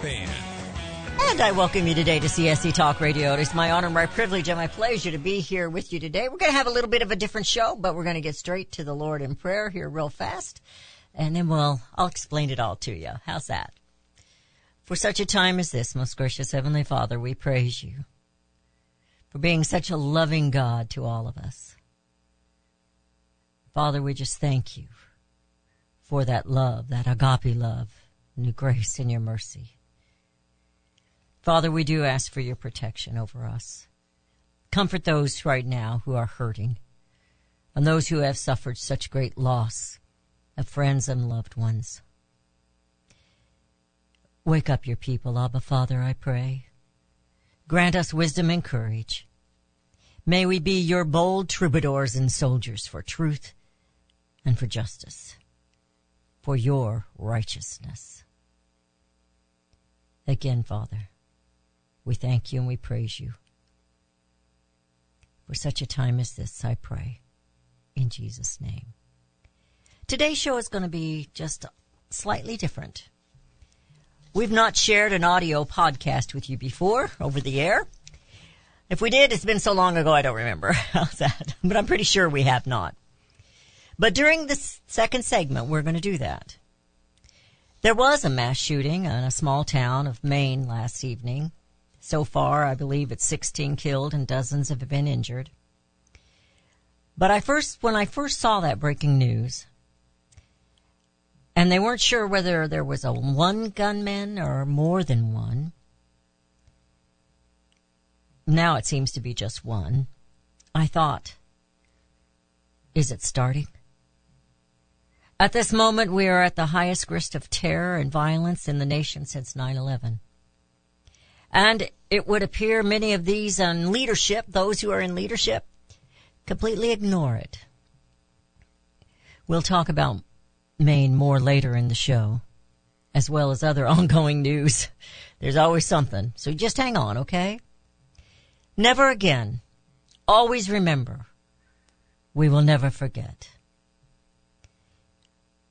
And I welcome you today to CSC Talk Radio. It is my honor, my privilege, and my pleasure to be here with you today. We're going to have a little bit of a different show, but we're going to get straight to the Lord in prayer here real fast. And then we'll, I'll explain it all to you. How's that? For such a time as this, most gracious Heavenly Father, we praise you for being such a loving God to all of us. Father, we just thank you for that love, that agape love, your grace and your mercy. Father, we do ask for your protection over us. Comfort those right now who are hurting and those who have suffered such great loss of friends and loved ones. Wake up your people, Abba Father, I pray. Grant us wisdom and courage. May we be your bold troubadours and soldiers for truth and for justice, for your righteousness. Again, Father, we thank you and we praise you. For such a time as this, I pray. In Jesus' name. Today's show is going to be just slightly different. We've not shared an audio podcast with you before over the air. If we did, it's been so long ago I don't remember. That? But I'm pretty sure we have not. But during this second segment, we're going to do that. There was a mass shooting in a small town of Maine last evening. So far, I believe it's 16 killed and dozens have been injured. But I first, when I first saw that breaking news, and they weren't sure whether there was a one gunman or more than one. Now it seems to be just one. I thought, is it starting? At this moment, we are at the highest risk of terror and violence in the nation since 9-11. And it would appear many of these in leadership, those who are in leadership, completely ignore it. We'll talk about Maine more later in the show, as well as other ongoing news. There's always something, so just hang on, okay? Never again. Always remember, we will never forget.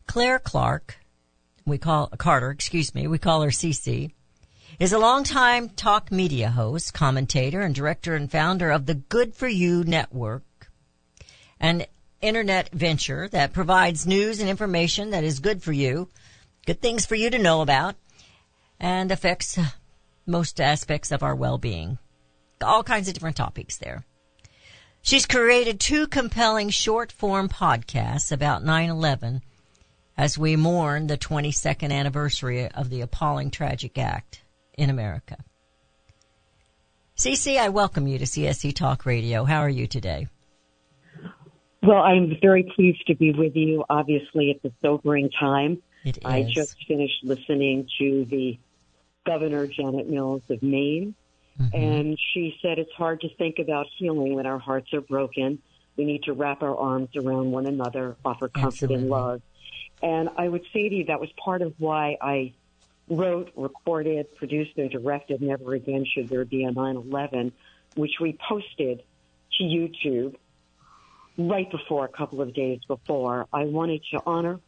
Claire Clark, we call Carter, excuse me, we call her CC, is a longtime talk media host, commentator, and director and founder of the Good for You Network, an internet venture that provides news and information that is good for you, good things for you to know about, and affects most aspects of our well-being. All kinds of different topics there. She's created two compelling short form podcasts about 9-11 as we mourn the 22nd anniversary of the appalling tragic act in America. CC, I welcome you to CSC Talk Radio. How are you today? Well, I'm very pleased to be with you. Obviously, it's a sobering time. It is. I just finished listening to the Governor Janet Mills of Maine, Mm-hmm. and she said it's hard to think about healing when our hearts are broken. We need to wrap our arms around one another, offer comfort Absolutely. and love. And I would say to you that was part of why I wrote, recorded, produced, and directed Never Again Should There Be a 9-11, which we posted to YouTube right before, a couple of days before. I wanted to honor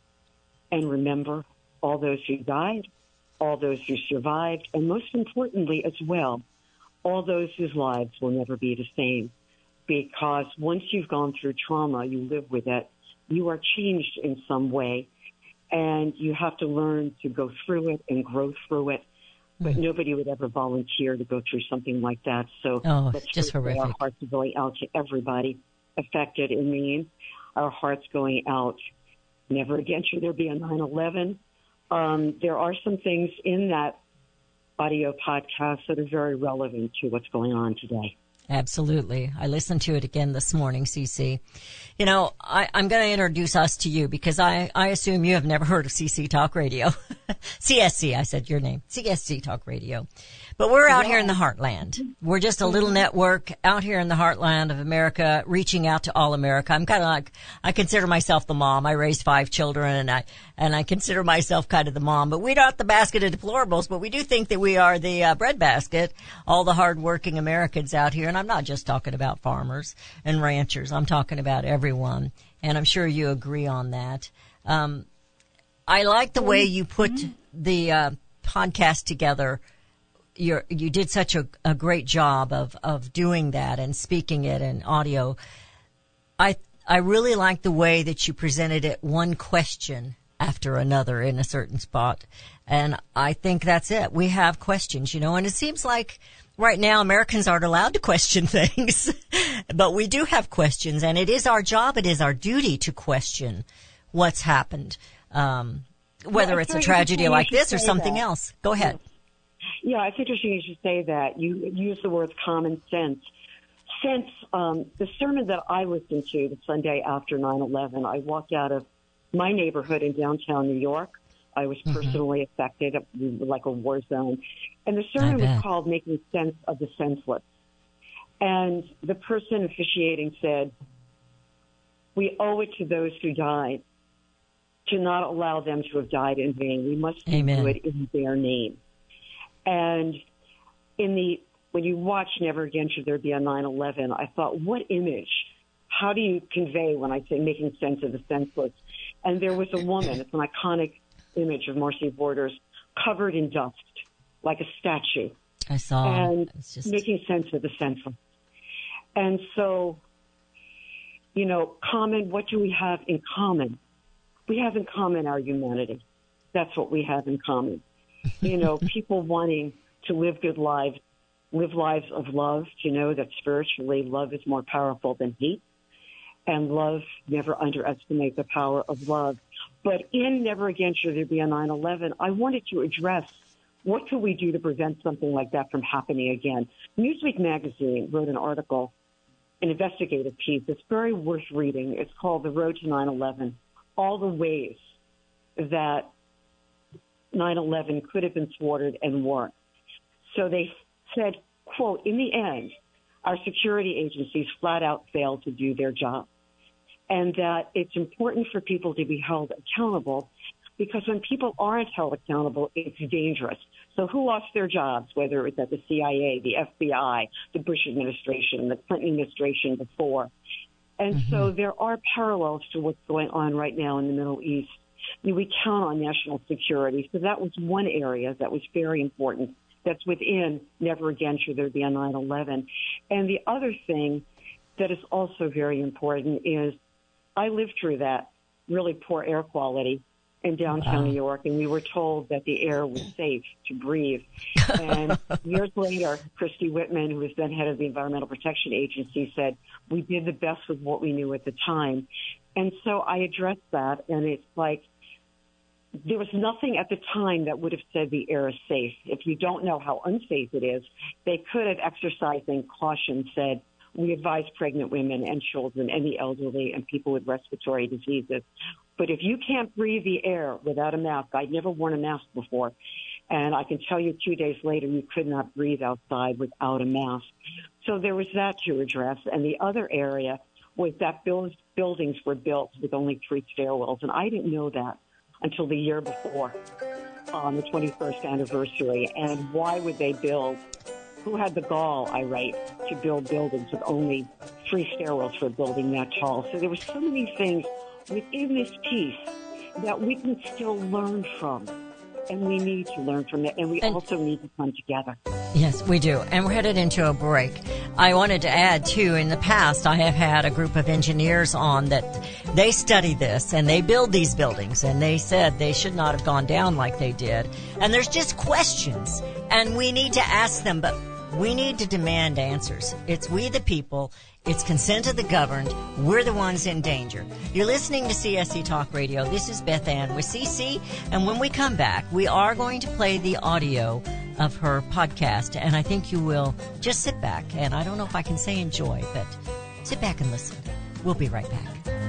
and remember all those who died, all those who survived, and most importantly as well, all those whose lives will never be the same. Because once you've gone through trauma, you live with it, you are changed in some way, and you have to learn to go through it and grow through it. But nobody would ever volunteer to go through something like that. So Oh, let's just that Our hearts are going out to everybody affected in Maine. Our hearts going out. Never again should there be a 9/11. Um, there are some things in that audio podcast that are very relevant to what's going on today. Absolutely. I listened to it again this morning, CC. You know, I, I'm going to introduce us to you because I, I assume you have never heard of CC Talk Radio. CSC, I said your name. CSC Talk Radio. But we're out here in the heartland. We're just a little network out here in the heartland of America, reaching out to all America. I'm kind of like, I consider myself the mom. I raised five children and I, and I consider myself kind of the mom, but we're not the basket of deplorables, but we do think that we are the uh, breadbasket, all the hardworking Americans out here. And I'm not just talking about farmers and ranchers. I'm talking about everyone. And I'm sure you agree on that. Um, I like the way you put the uh, podcast together. You're, you did such a, a great job of, of doing that and speaking it in audio. I I really like the way that you presented it one question after another in a certain spot. And I think that's it. We have questions, you know, and it seems like right now Americans aren't allowed to question things, but we do have questions and it is our job, it is our duty to question what's happened. Um, whether it's it's a tragedy like this or something that. else. Go ahead. Yeah, it's interesting you should say that. You use the words common sense. Since um, the sermon that I listened to the Sunday after 9/11, I walked out of my neighborhood in downtown New York. I was Mm-hmm. personally affected, like a war zone, and the sermon was called "Making Sense of the Senseless." And the person officiating said, "We owe it to those who died to not allow them to have died in vain. We must Amen. do it in their name." And in the when you watch Never Again Should There Be a 9/11, I thought, what image? How do you convey when I say making sense of the senseless? And there was a woman. It's an iconic image of Marcy Borders, covered in dust, like a statue I saw. and just making sense of the senseless. And so, you know, common, what do we have in common? We have in common our humanity. That's what we have in common. You know, people wanting to live good lives, live lives of love, to know that spiritually love is more powerful than hate. And love, never underestimate the power of love. But in Never Again Should There Be a 9-11, I wanted to address what can we do to prevent something like that from happening again? Newsweek magazine wrote an article, an investigative piece that's very worth reading. It's called The Road to 9-11, all the ways that 9-11 could have been thwarted and weren't. So they said, quote, in the end, our security agencies flat out failed to do their job. And that it's important for people to be held accountable because when people aren't held accountable, it's dangerous. So who lost their jobs, whether it was at the CIA, the FBI, the Bush administration, the Clinton administration before? And so mm-hmm. there are parallels to what's going on right now in the Middle East. I mean, we count on national security. So that was one area that was very important. That's within never again should there be a 9-11. And the other thing that is also very important is I lived through that really poor air quality in downtown New York, and we were told that the air was safe to breathe. And years later, Christie Whitman, who was then head of the Environmental Protection Agency, said, we did the best with what we knew at the time. And so I addressed that, and it's like, there was nothing at the time that would have said the air is safe. If you don't know how unsafe it is, they could have exercising caution said, we advise pregnant women and children and the elderly and people with respiratory diseases. But if you can't breathe the air without a mask, I'd never worn a mask before. And I can tell you two days later, you could not breathe outside without a mask. So there was that to address. And the other area was that build, buildings were built with only three stairwells. And I didn't know that until the year before on the 21st anniversary. And why would they build? Who had the gall, I write, to build buildings with only three stairwells for a building that tall? So there were so many things within this piece that we can still learn from. And we need to learn from it. And we And- also need to come together. Yes, we do. And we're headed into a break. I wanted to add too, in the past, I have had a group of engineers on that they study this and they build these buildings and they said they should not have gone down like they did. And there's just questions and we need to ask them, but we need to demand answers. It's we the people. It's consent of the governed. We're the ones in danger. You're listening to CSC Talk Radio. This is Beth Ann with CC. And when we come back, we are going to play the audio of her podcast. And I think you will just sit back. And I don't know if I can say enjoy, but sit back and listen. We'll be right back.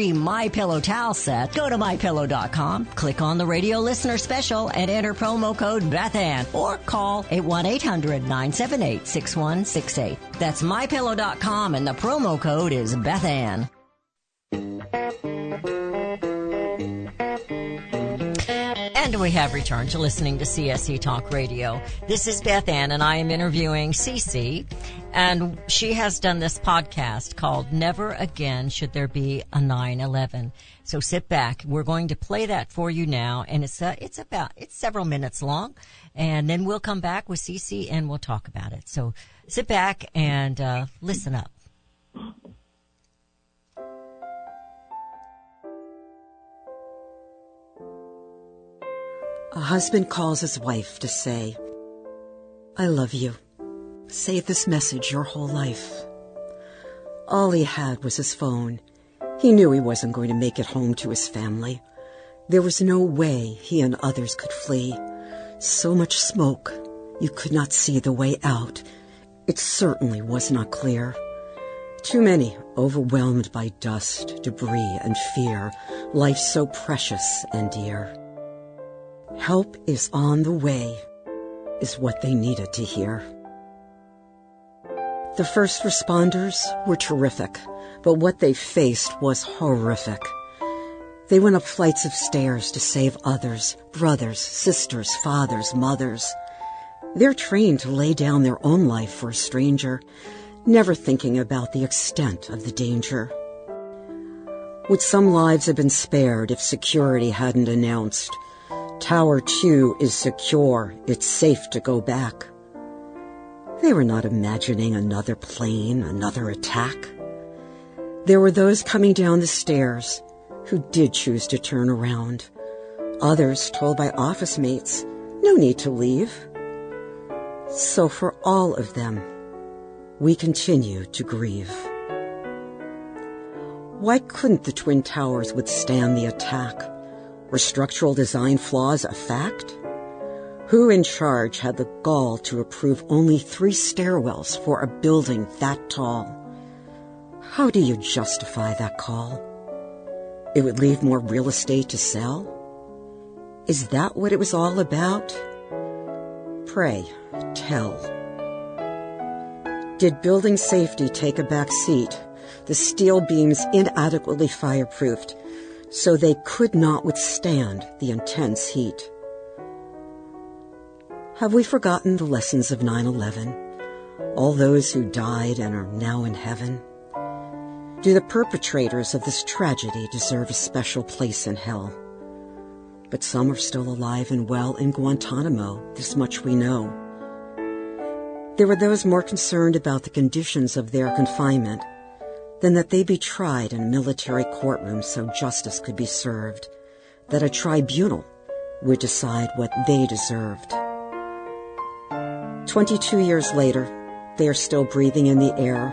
My Pillow towel set, go to mypillow.com, click on the radio listener special and enter promo code BethAnn or call 818-978-6168. That's mypillow.com and the promo code is BethAnn. We have returned to listening to CSC Talk Radio. This is Beth Ann and I am interviewing Cece and she has done this podcast called Never Again Should There Be a 9-11. So sit back. We're going to play that for you now and it's uh, it's about, it's several minutes long and then we'll come back with Cece and we'll talk about it. So sit back and uh, listen up. A husband calls his wife to say, I love you. Save this message your whole life. All he had was his phone. He knew he wasn't going to make it home to his family. There was no way he and others could flee. So much smoke, you could not see the way out. It certainly was not clear. Too many overwhelmed by dust, debris, and fear, life so precious and dear. Help is on the way, is what they needed to hear. The first responders were terrific, but what they faced was horrific. They went up flights of stairs to save others, brothers, sisters, fathers, mothers. They're trained to lay down their own life for a stranger, never thinking about the extent of the danger. Would some lives have been spared if security hadn't announced, Tower 2 is secure, it's safe to go back? They were not imagining another plane, another attack. There were those coming down the stairs who did choose to turn around. Others told by office mates, no need to leave. So for all of them, we continue to grieve. Why couldn't the Twin Towers withstand the attack? Were structural design flaws a fact? Who in charge had the gall to approve only three stairwells for a building that tall? How do you justify that call? It would leave more real estate to sell? Is that what it was all about? Pray, tell. Did building safety take a back seat? The steel beams inadequately fireproofed, so they could not withstand the intense heat. Have we forgotten the lessons of 9 11? All those who died and are now in heaven? Do the perpetrators of this tragedy deserve a special place in hell? But some are still alive and well in Guantanamo, this much we know. There were those more concerned about the conditions of their confinement than that they be tried in a military courtroom so justice could be served, that a tribunal would decide what they deserved. Twenty-two years later, they are still breathing in the air,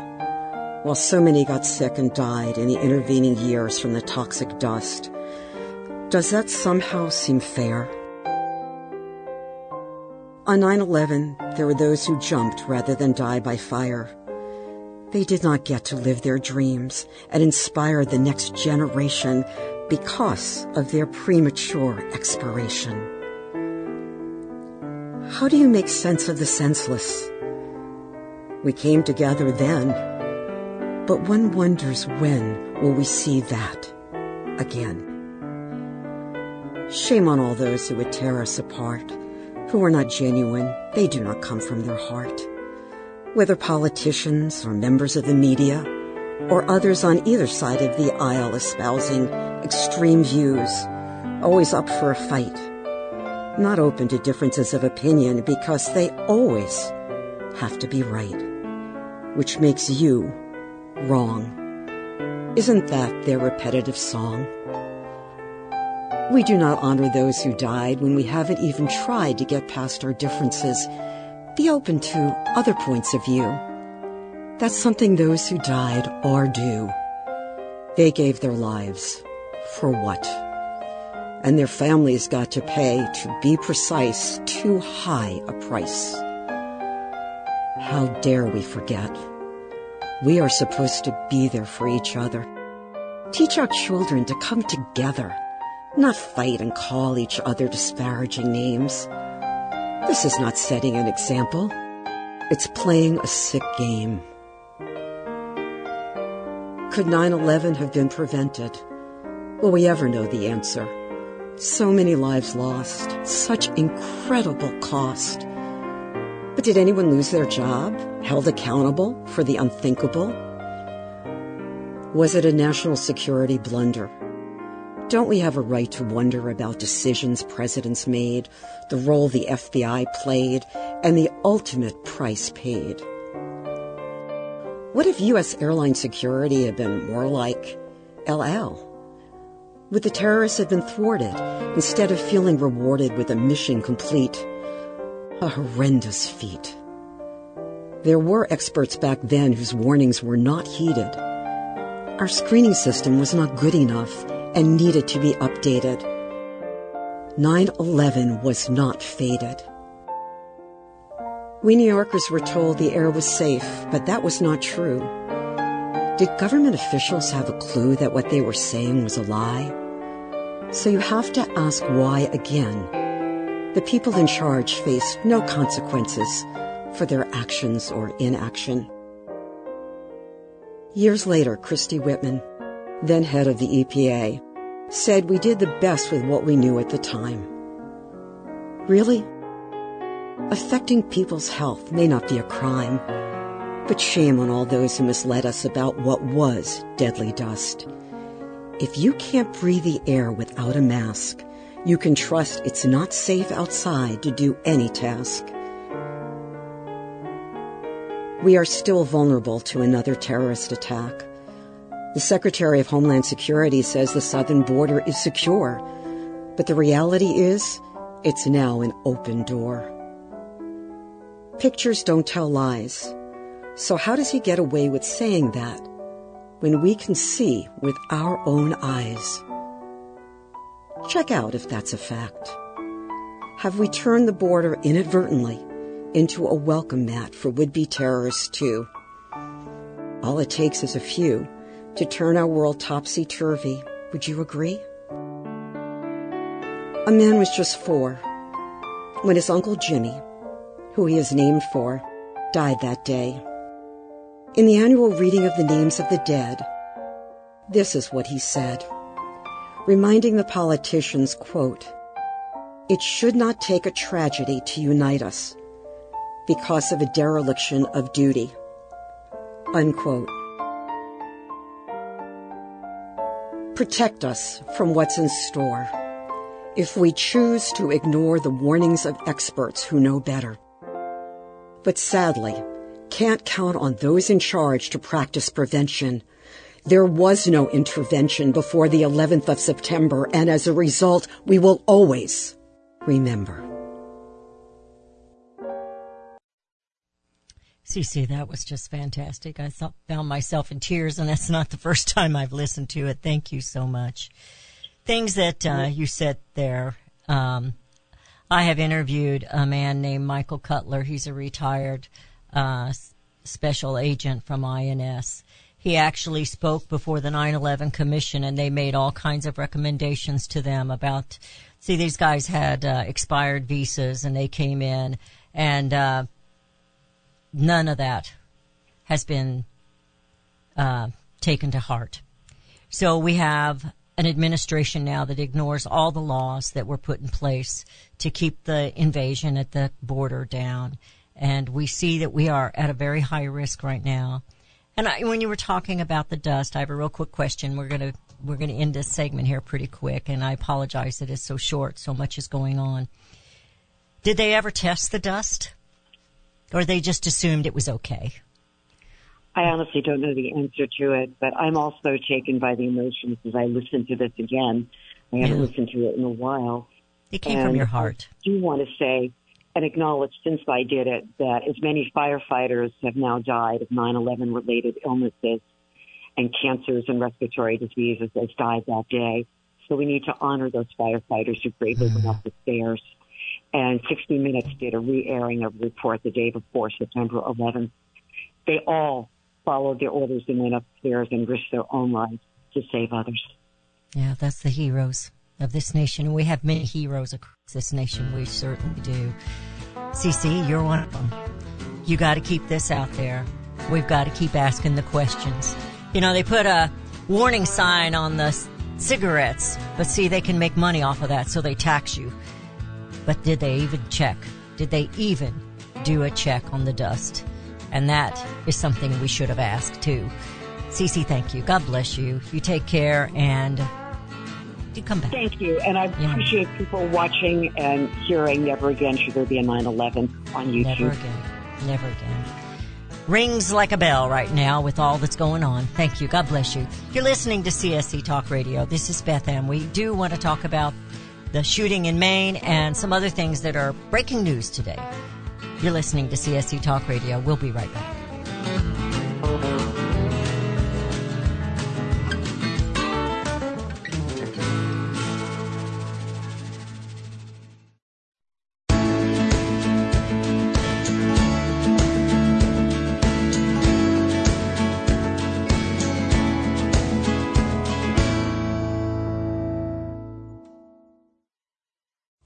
while so many got sick and died in the intervening years from the toxic dust. Does that somehow seem fair? On 9-11, there were those who jumped rather than die by fire. They did not get to live their dreams and inspire the next generation because of their premature expiration. How do you make sense of the senseless? We came together then, but one wonders when will we see that again? Shame on all those who would tear us apart, who are not genuine, they do not come from their heart. Whether politicians or members of the media, or others on either side of the aisle espousing extreme views, always up for a fight, not open to differences of opinion because they always have to be right, which makes you wrong. Isn't that their repetitive song? We do not honor those who died when we haven't even tried to get past our differences. Be open to other points of view. That's something those who died are do. They gave their lives. For what? And their families got to pay, to be precise, too high a price. How dare we forget? We are supposed to be there for each other. Teach our children to come together, not fight and call each other disparaging names. This is not setting an example. It's playing a sick game. Could 9-11 have been prevented? Will we ever know the answer? So many lives lost, such incredible cost. But did anyone lose their job, held accountable for the unthinkable? Was it a national security blunder? Don't we have a right to wonder about decisions presidents made, the role the FBI played, and the ultimate price paid? What if U.S. airline security had been more like El Al? Would the terrorists have been thwarted instead of feeling rewarded with a mission complete? A horrendous feat. There were experts back then whose warnings were not heeded. Our screening system was not good enough and needed to be updated. 9-11 was not faded. We New Yorkers were told the air was safe, but that was not true. Did government officials have a clue that what they were saying was a lie? So you have to ask why again. The people in charge faced no consequences for their actions or inaction. Years later, Christie Whitman, then head of the EPA, said we did the best with what we knew at the time. Really? Affecting people's health may not be a crime, but shame on all those who misled us about what was deadly dust. If you can't breathe the air without a mask, you can trust it's not safe outside to do any task. We are still vulnerable to another terrorist attack. The Secretary of Homeland Security says the southern border is secure, but the reality is it's now an open door. Pictures don't tell lies. So how does he get away with saying that? when we can see with our own eyes. Check out if that's a fact. Have we turned the border inadvertently into a welcome mat for would-be terrorists too? All it takes is a few to turn our world topsy-turvy. Would you agree? A man was just four when his uncle Jimmy, who he is named for, died that day. In the annual reading of the names of the dead, this is what he said, reminding the politicians, quote, It should not take a tragedy to unite us because of a dereliction of duty. Unquote. Protect us from what's in store if we choose to ignore the warnings of experts who know better. But sadly, can't count on those in charge to practice prevention. There was no intervention before the 11th of September, and as a result, we will always remember. CC, that was just fantastic. I thought, found myself in tears, and that's not the first time I've listened to it. Thank you so much. Things that uh, you said there. Um, I have interviewed a man named Michael Cutler. He's a retired uh, special agent from INS. He actually spoke before the 9/11 Commission, and they made all kinds of recommendations to them about. See, these guys had uh, expired visas, and they came in, and uh, none of that has been uh, taken to heart. So we have an administration now that ignores all the laws that were put in place to keep the invasion at the border down. And we see that we are at a very high risk right now. And I, when you were talking about the dust, I have a real quick question. We're going to we're going to end this segment here pretty quick, and I apologize that it's so short. So much is going on. Did they ever test the dust, or they just assumed it was okay? I honestly don't know the answer to it, but I'm also taken by the emotions as I listen to this again. I haven't listened to it in a while. It came from your heart. I do want to say and acknowledge since I did it that as many firefighters have now died of 9/11 related illnesses and cancers and respiratory diseases as died that day. So we need to honor those firefighters who bravely went up the stairs. And 60 Minutes did a re-airing of report the day before September 11th. They all followed their orders and went upstairs and risked their own lives to save others. Yeah, that's the heroes of this nation. We have many heroes across this nation. We certainly do. CC, you're one of them. You got to keep this out there. We've got to keep asking the questions. You know, they put a warning sign on the cigarettes, but see, they can make money off of that, so they tax you. But did they even check? Did they even do a check on the dust? And that is something we should have asked too. Cece, thank you. God bless you. You take care and you come back. Thank you. And I Yeah. appreciate people watching and hearing Never Again Should There Be a 9-11 on YouTube. Never again. Never again. Rings like a bell right now with all that's going on. Thank you. God bless you. You're listening to CSC Talk Radio. This is Beth Ann. We do want to talk about the shooting in Maine and some other things that are breaking news today. You're listening to CSC Talk Radio. We'll be right back.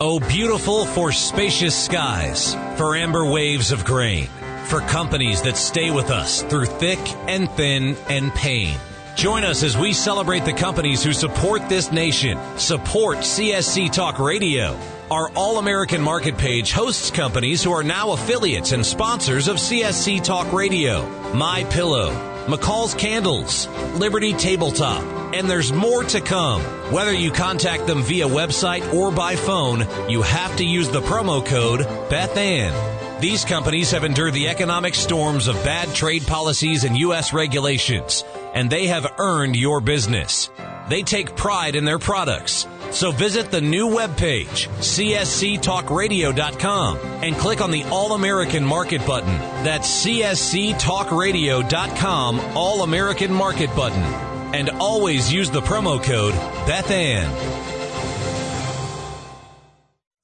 Oh, beautiful for spacious skies, for amber waves of grain, for companies that stay with us through thick and thin and pain. Join us as we celebrate the companies who support this nation. Support CSC Talk Radio. Our All American Market page hosts companies who are now affiliates and sponsors of CSC Talk Radio. My Pillow, McCall's Candles, Liberty Tabletop, and there's more to come. Whether you contact them via website or by phone, you have to use the promo code BethAnn. These companies have endured the economic storms of bad trade policies and U.S. regulations, and they have earned your business. They take pride in their products. So visit the new webpage, csctalkradio.com, and click on the All American Market button. That's csctalkradio.com, All American Market button. And always use the promo code BethAnn.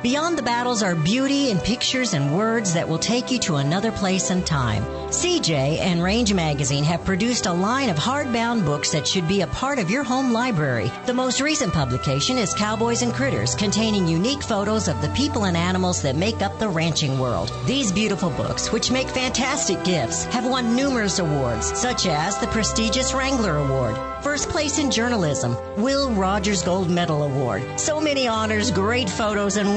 Beyond the battles are beauty and pictures and words that will take you to another place and time. CJ and Range Magazine have produced a line of hardbound books that should be a part of your home library. The most recent publication is Cowboys and Critters, containing unique photos of the people and animals that make up the ranching world. These beautiful books, which make fantastic gifts, have won numerous awards, such as the prestigious Wrangler Award, First Place in Journalism, Will Rogers Gold Medal Award. So many honors, great photos, and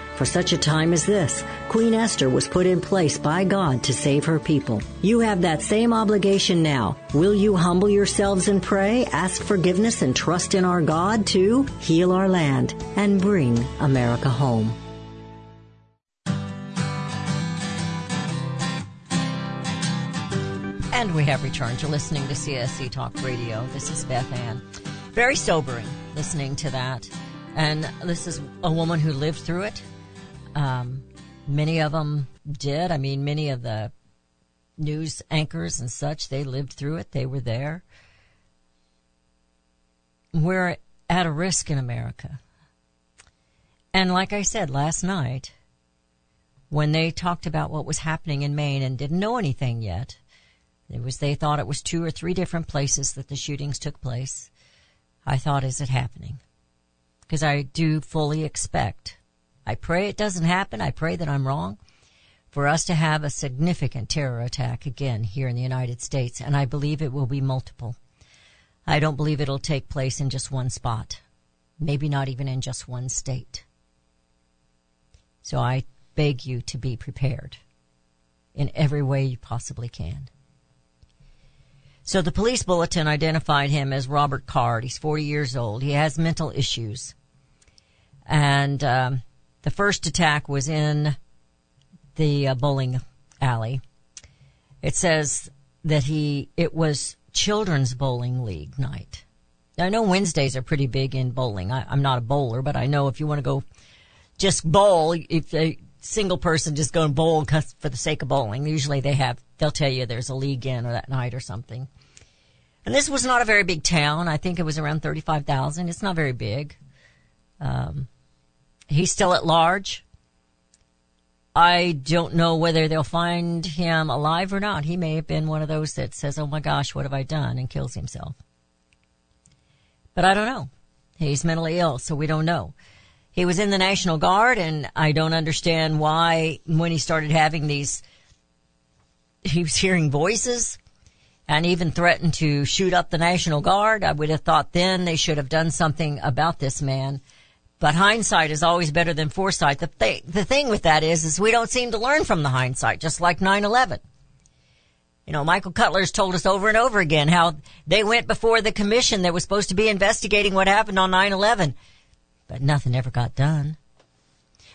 For such a time as this, Queen Esther was put in place by God to save her people. You have that same obligation now. Will you humble yourselves and pray, ask forgiveness, and trust in our God to heal our land and bring America home? And we have returned. You're listening to CSC Talk Radio. This is Beth Ann. Very sobering listening to that. And this is a woman who lived through it. Um, many of them did. I mean, many of the news anchors and such, they lived through it. They were there. We're at a risk in America. And like I said last night, when they talked about what was happening in Maine and didn't know anything yet, it was they thought it was two or three different places that the shootings took place. I thought, is it happening? Because I do fully expect. I pray it doesn't happen. I pray that I'm wrong. For us to have a significant terror attack again here in the United States, and I believe it will be multiple. I don't believe it'll take place in just one spot. Maybe not even in just one state. So I beg you to be prepared in every way you possibly can. So the police bulletin identified him as Robert Card. He's 40 years old. He has mental issues. And um, the first attack was in the uh, bowling alley. It says that he, it was children's bowling league night. I know Wednesdays are pretty big in bowling. I, I'm not a bowler, but I know if you want to go just bowl, if a single person just go and bowl for the sake of bowling, usually they have, they'll tell you there's a league in or that night or something. And this was not a very big town. I think it was around 35,000. It's not very big. Um, he's still at large. I don't know whether they'll find him alive or not. He may have been one of those that says, "Oh my gosh, what have I done?" and kills himself. But I don't know. He's mentally ill, so we don't know. He was in the National Guard, and I don't understand why when he started having these, he was hearing voices and even threatened to shoot up the National Guard. I would have thought then they should have done something about this man. But hindsight is always better than foresight. The, th- the thing with that is, is we don't seem to learn from the hindsight, just like 9-11. You know, Michael Cutler's told us over and over again how they went before the commission that was supposed to be investigating what happened on 9-11, but nothing ever got done.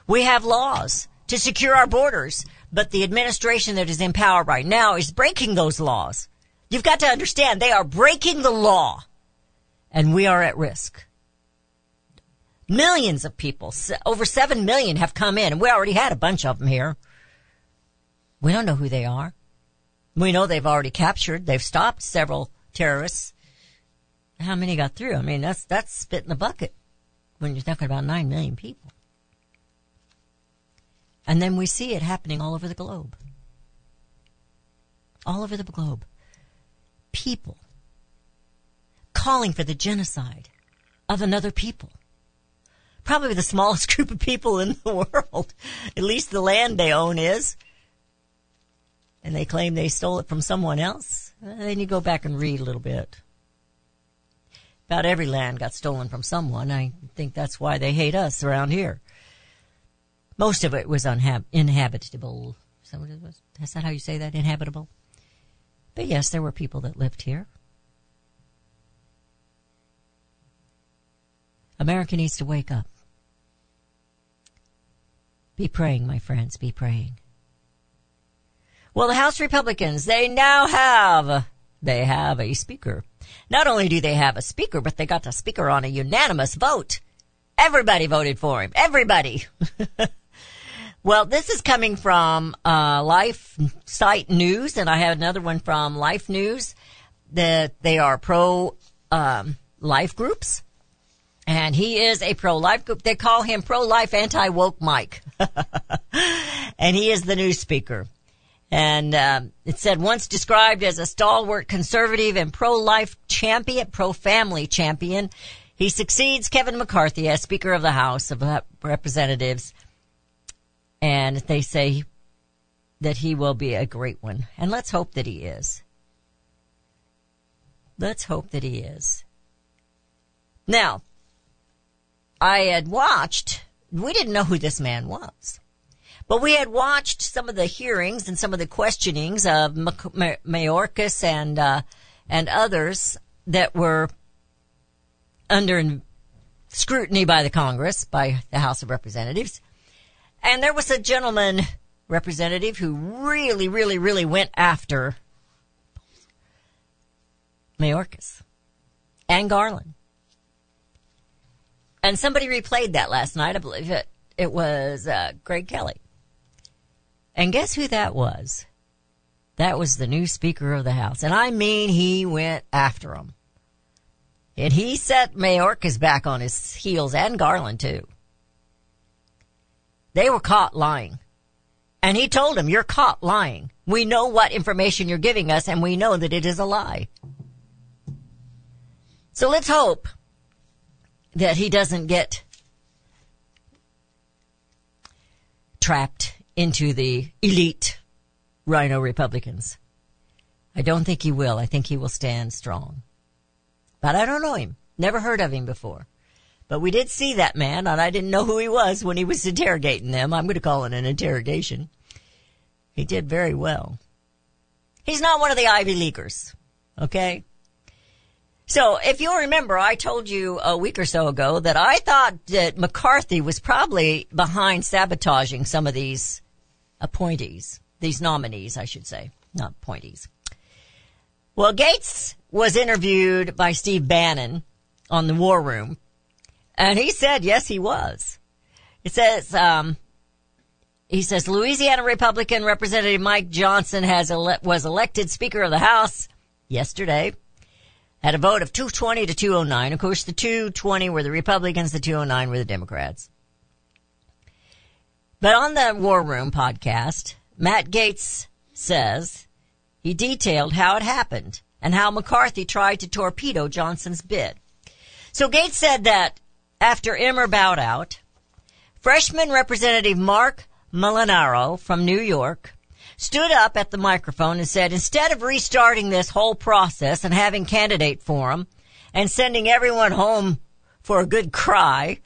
We have laws to secure our borders, but the administration that is in power right now is breaking those laws. You've got to understand they are breaking the law and we are at risk. Millions of people, over 7 million have come in and we already had a bunch of them here. We don't know who they are. We know they've already captured, they've stopped several terrorists. How many got through? I mean, that's, that's spit in the bucket when you're talking about 9 million people. And then we see it happening all over the globe. All over the globe. People calling for the genocide of another people. Probably the smallest group of people in the world. At least the land they own is. And they claim they stole it from someone else. Uh, Then you go back and read a little bit. About every land got stolen from someone. I think that's why they hate us around here. Most of it was unhab- inhabitable. Is that, what it was? Is that how you say that? Inhabitable? But yes, there were people that lived here. America needs to wake up. Be praying, my friends, be praying. Well, the House Republicans, they now have, they have a speaker. Not only do they have a speaker, but they got the speaker on a unanimous vote. Everybody voted for him. Everybody. well, this is coming from uh, Life Site News, and I have another one from Life News that they are pro um, life groups. And he is a pro-life group. They call him pro-life anti-woke Mike. and he is the new speaker. And um, it said once described as a stalwart conservative and pro-life champion, pro-family champion, he succeeds Kevin McCarthy as Speaker of the House of Representatives. And they say that he will be a great one. And let's hope that he is. Let's hope that he is. Now, I had watched, we didn't know who this man was. But we had watched some of the hearings and some of the questionings of Mayorkas and uh, and others that were under scrutiny by the Congress, by the House of Representatives. And there was a gentleman representative who really, really, really went after Mayorkas and Garland. And somebody replayed that last night. I believe it, it was uh, Greg Kelly. And guess who that was? That was the new Speaker of the House. And I mean, he went after him. And he set Mayorkas back on his heels and Garland too. They were caught lying. And he told him, you're caught lying. We know what information you're giving us and we know that it is a lie. So let's hope that he doesn't get trapped into the elite RINO Republicans. I don't think he will. I think he will stand strong. But I don't know him. Never heard of him before. But we did see that man, and I didn't know who he was when he was interrogating them. I'm going to call it an interrogation. He did very well. He's not one of the Ivy Leaguers. Okay? So, if you'll remember, I told you a week or so ago that I thought that McCarthy was probably behind sabotaging some of these appointees, these nominees, I should say, not appointees. Well, Gaetz was interviewed by Steve Bannon on the War Room, and he said yes, he was. It says, um, he says Louisiana Republican Representative Mike Johnson has ele- was elected Speaker of the House yesterday had a vote of 220 to 209. Of course, the 220 were the Republicans, the 209 were the Democrats. But on the War Room podcast, Matt Gaetz says he detailed how it happened and how McCarthy tried to torpedo Johnson's bid. So Gaetz said that after Emmer bowed out, freshman Representative Marc Molinaro from New York stood up at the microphone and said, instead of restarting this whole process and having candidate forum and sending everyone home for a good cry,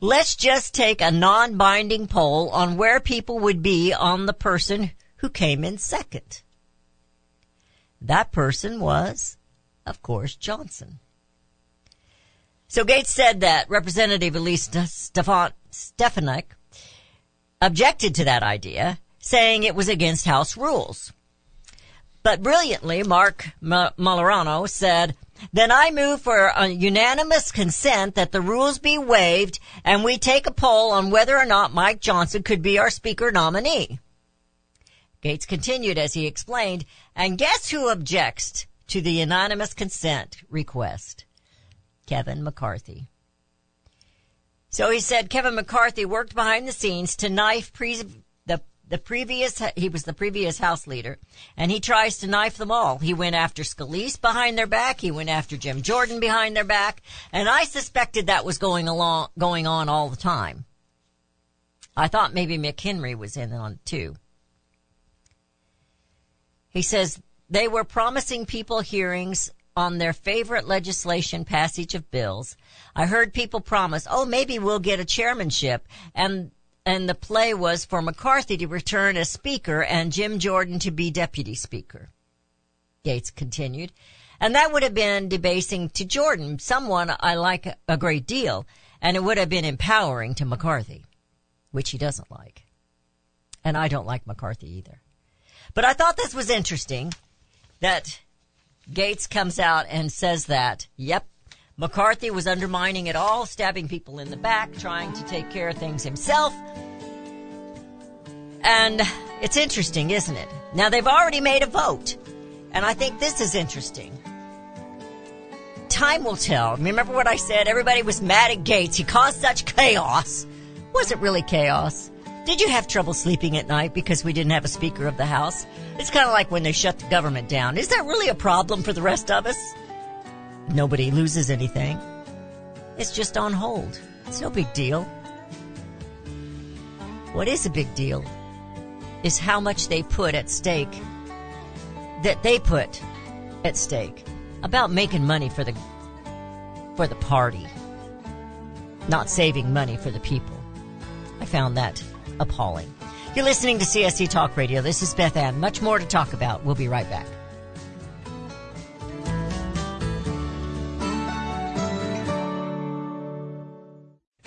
let's just take a non-binding poll on where people would be on the person who came in second. That person was, of course, Johnson. So Gaetz said that Representative Elise Stefanik objected to that idea, saying it was against House rules. But brilliantly, Marc Molinaro said, then I move for a unanimous consent that the rules be waived and we take a poll on whether or not Mike Johnson could be our speaker nominee. Gaetz continued as he explained, and guess who objects to the unanimous consent request? Kevin McCarthy. So he said Kevin McCarthy worked behind the scenes to knife pre- the previous he was the previous House leader, and he tries to knife them all. He went after Scalise behind their back. He went after Jim Jordan behind their back, and I suspected that was going along going on all the time. I thought maybe McHenry was in on it too. He says they were promising people hearings on their favorite legislation passage of bills. I heard people promise, oh, maybe we'll get a chairmanship. And, and the play was for McCarthy to return as speaker and Jim Jordan to be deputy speaker. Gaetz continued. And that would have been debasing to Jordan, someone I like a great deal, and it would have been empowering to McCarthy, which he doesn't like. And I don't like McCarthy either. But I thought this was interesting that Gaetz comes out and says that, yep, McCarthy was undermining it all, stabbing people in the back, trying to take care of things himself. And it's interesting, isn't it? Now they've already made a vote. And I think this is interesting. Time will tell. Remember what I said? Everybody was mad at Gaetz. He caused such chaos. Was it really chaos? Did you have trouble sleeping at night because we didn't have a Speaker of the House? It's kind of like when they shut the government down. Is that really a problem for the rest of us? Nobody loses anything. It's just on hold. It's no big deal. What is a big deal is how much they put at stake, that they put at stake about making money for the, for the party, not saving money for the people. I found that appalling. You're listening to CSC Talk Radio. This is Beth Ann. Much more to talk about. We'll be right back.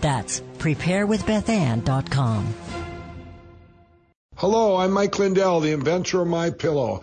That's preparewithbethann.com. Hello, I'm Mike Lindell, the inventor of My Pillow.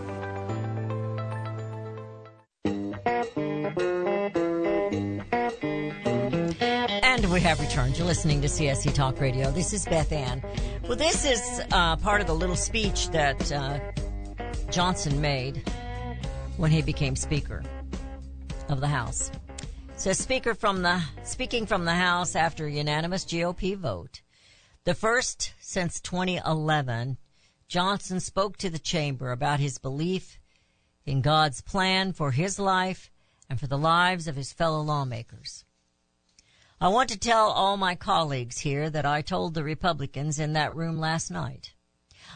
Have returned. You're listening to CSC Talk Radio. This is Beth Ann. Well, this is uh, part of the little speech that uh, Johnson made when he became Speaker of the House. So, speaker from the speaking from the House after a unanimous GOP vote, the first since 2011, Johnson spoke to the chamber about his belief in God's plan for his life and for the lives of his fellow lawmakers. I want to tell all my colleagues here that I told the Republicans in that room last night.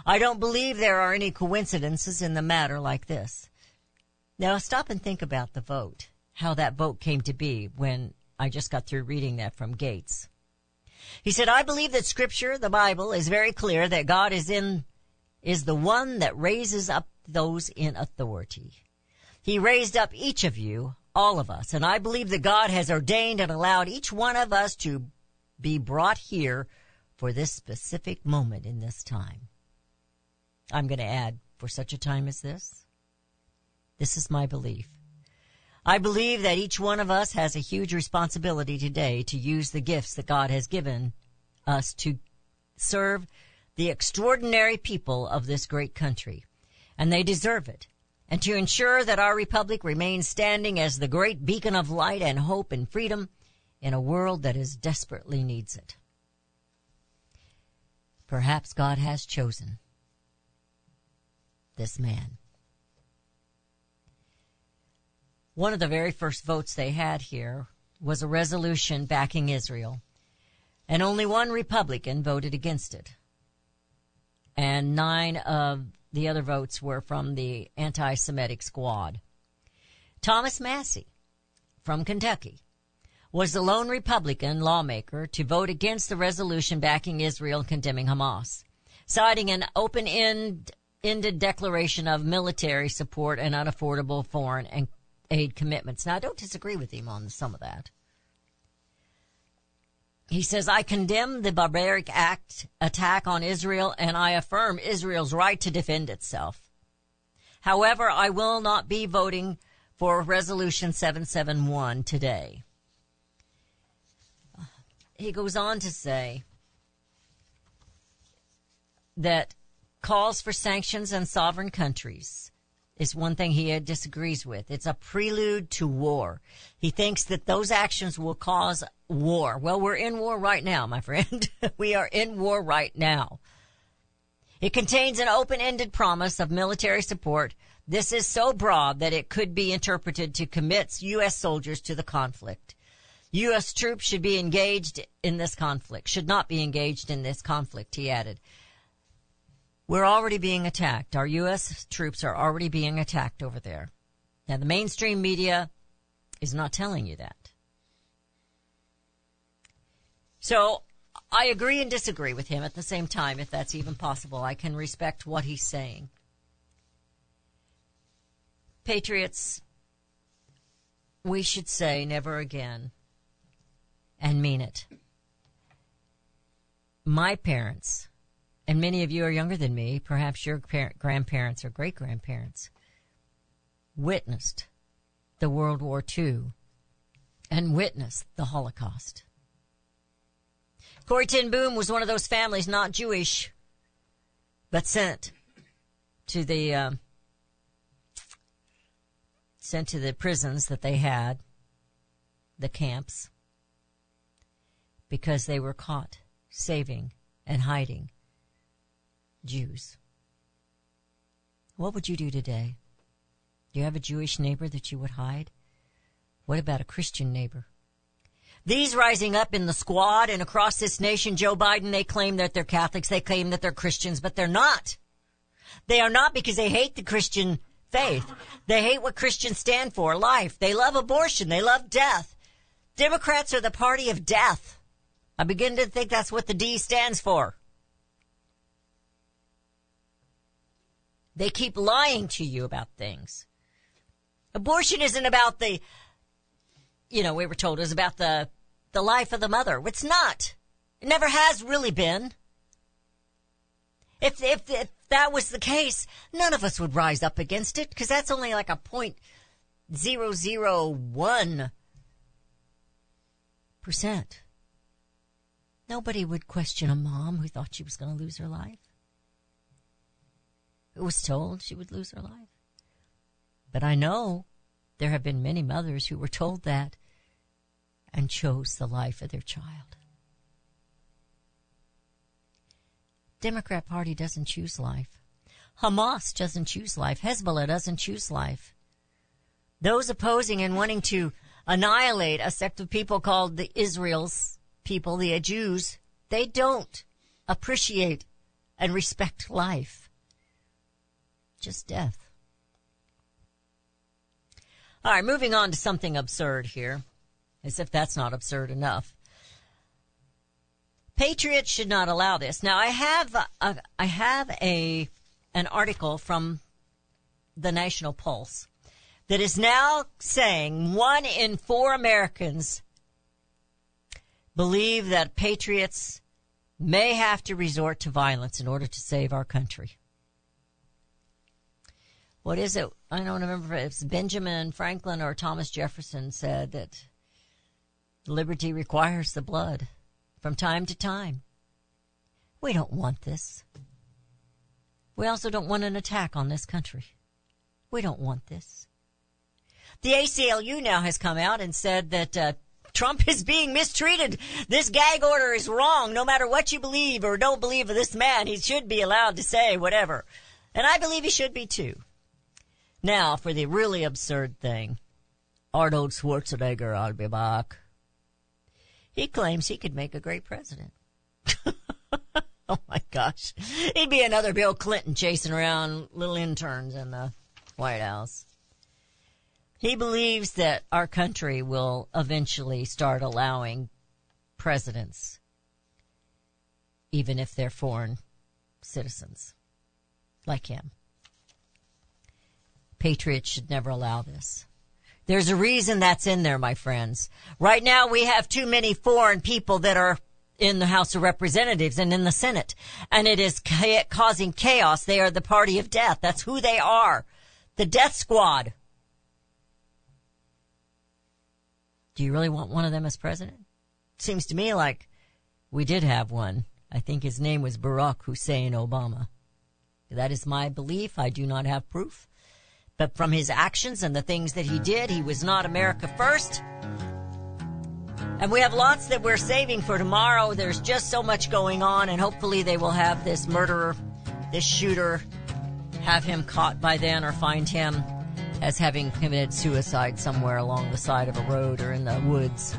I don't believe there are any coincidences in the matter like this. Now stop and think about the vote, how that vote came to be when I just got through reading that from Gaetz. He said, I believe that scripture, the Bible, is very clear that God is in, is the one that raises up those in authority. He raised up each of you, all of us, and I believe that God has ordained and allowed each one of us to be brought here for this specific moment in this time. I'm going to add, for such a time as this, this is my belief. I believe that each one of us has a huge responsibility today to use the gifts that God has given us to serve the extraordinary people of this great country. And they deserve it. And to ensure that our republic remains standing as the great beacon of light and hope and freedom in a world that is desperately needs it. Perhaps God has chosen this man. One of the very first votes they had here was a resolution backing Israel, and only one Republican voted against it. And nine of the other votes were from the anti Semitic squad. Thomas Massie from Kentucky was the lone Republican lawmaker to vote against the resolution backing Israel and condemning Hamas, citing an open ended declaration of military support and unaffordable foreign and aid commitments. Now, I don't disagree with him on some of that. He says, I condemn the barbaric act attack on Israel and I affirm Israel's right to defend itself. However, I will not be voting for resolution 771 today. He goes on to say, that calls for sanctions on sovereign countries is one thing he disagrees with. It's a prelude to war. He thinks that those actions will cause war. Well, we're in war right now, my friend. we are in war right now. It contains an open-ended promise of military support. This is so broad that it could be interpreted to commit U.S. soldiers to the conflict. U.S. troops should be engaged in this conflict, should not be engaged in this conflict, he added. We're already being attacked. Our U.S. troops are already being attacked over there. Now, the mainstream media is not telling you that. So, I agree and disagree with him at the same time, if that's even possible. I can respect what he's saying. Patriots, we should say never again and mean it. My parents, and many of you are younger than me, perhaps your parent, grandparents or great grandparents, witnessed the World War II and witnessed the Holocaust. Corrie Ten Boom was one of those families, not Jewish, but sent to the um, sent to the prisons that they had, the camps, because they were caught saving and hiding Jews. What would you do today? Do you have a Jewish neighbor that you would hide? What about a Christian neighbor? These rising up in the squad and across this nation, Joe Biden, they claim that they're Catholics, they claim that they're Christians, but they're not. They are not because they hate the Christian faith. They hate what Christians stand for, life. They love abortion. They love death. Democrats are the party of death. I begin to think that's what the D stands for. They keep lying to you about things. Abortion isn't about the, you know, we were told was about the, the life of the mother. It's not. It never has really been. If, if, if that was the case, none of us would rise up against it because that's only like a point zero zero one percent. Nobody would question a mom who thought she was going to lose her life. Who was told she would lose her life. But I know there have been many mothers who were told that and chose the life of their child. Democrat Party doesn't choose life. Hamas doesn't choose life. Hezbollah doesn't choose life. Those opposing and wanting to annihilate a sect of people called the Israel's people, the Jews, they don't appreciate and respect life. Just death. All right, moving on to something absurd here, as if that's not absurd enough. Patriots should not allow this. Now, I have a, I have a an article from the National Pulse that is now saying one in four Americans believe that patriots may have to resort to violence in order to save our country. What is it? I don't remember if it's Benjamin Franklin or Thomas Jefferson said that liberty requires the blood from time to time. We don't want this. We also don't want an attack on this country. We don't want this. The ACLU now has come out and said that uh, Trump is being mistreated. This gag order is wrong. No matter what you believe or don't believe of this man, he should be allowed to say whatever. And I believe he should be too. Now, for the really absurd thing, Arnold Schwarzenegger, I'll be back. He claims he could make a great president. oh my gosh. He'd be another Bill Clinton chasing around little interns in the White House. He believes that our country will eventually start allowing presidents, even if they're foreign citizens, like him. Patriots should never allow this. There's a reason that's in there, my friends. Right now we have too many foreign people that are in the House of Representatives and in the Senate. And it is ca- causing chaos. They are the party of death. That's who they are. The death squad. Do you really want one of them as president? Seems to me like we did have one I think his name was Barack Hussein Obama. That is my belief. I do not have proof. But from his actions and the things that he did, he was not America first. And we have lots that we're saving for tomorrow. There's just so much going on, and hopefully they will have this murderer, this shooter, have him caught by then or find him as having committed suicide somewhere along the side of a road or in the woods.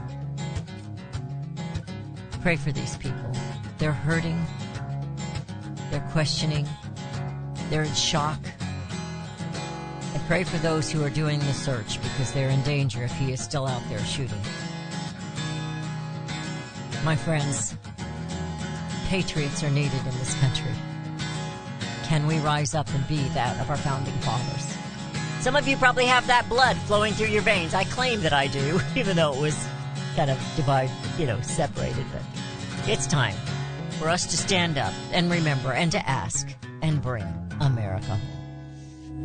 Pray for these people. They're hurting. They're questioning. They're in shock. And pray for those who are doing the search because they're in danger if he is still out there shooting. My friends, patriots are needed in this country. Can we rise up and be that of our founding fathers? Some of you probably have that blood flowing through your veins. I claim that I do, even though it was kind of divided, you know, separated. But it's time for us to stand up and remember and to ask and bring America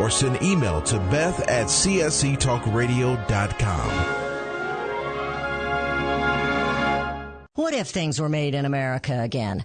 Or send email to beth at csctalkradio.com. What if things were made in America again?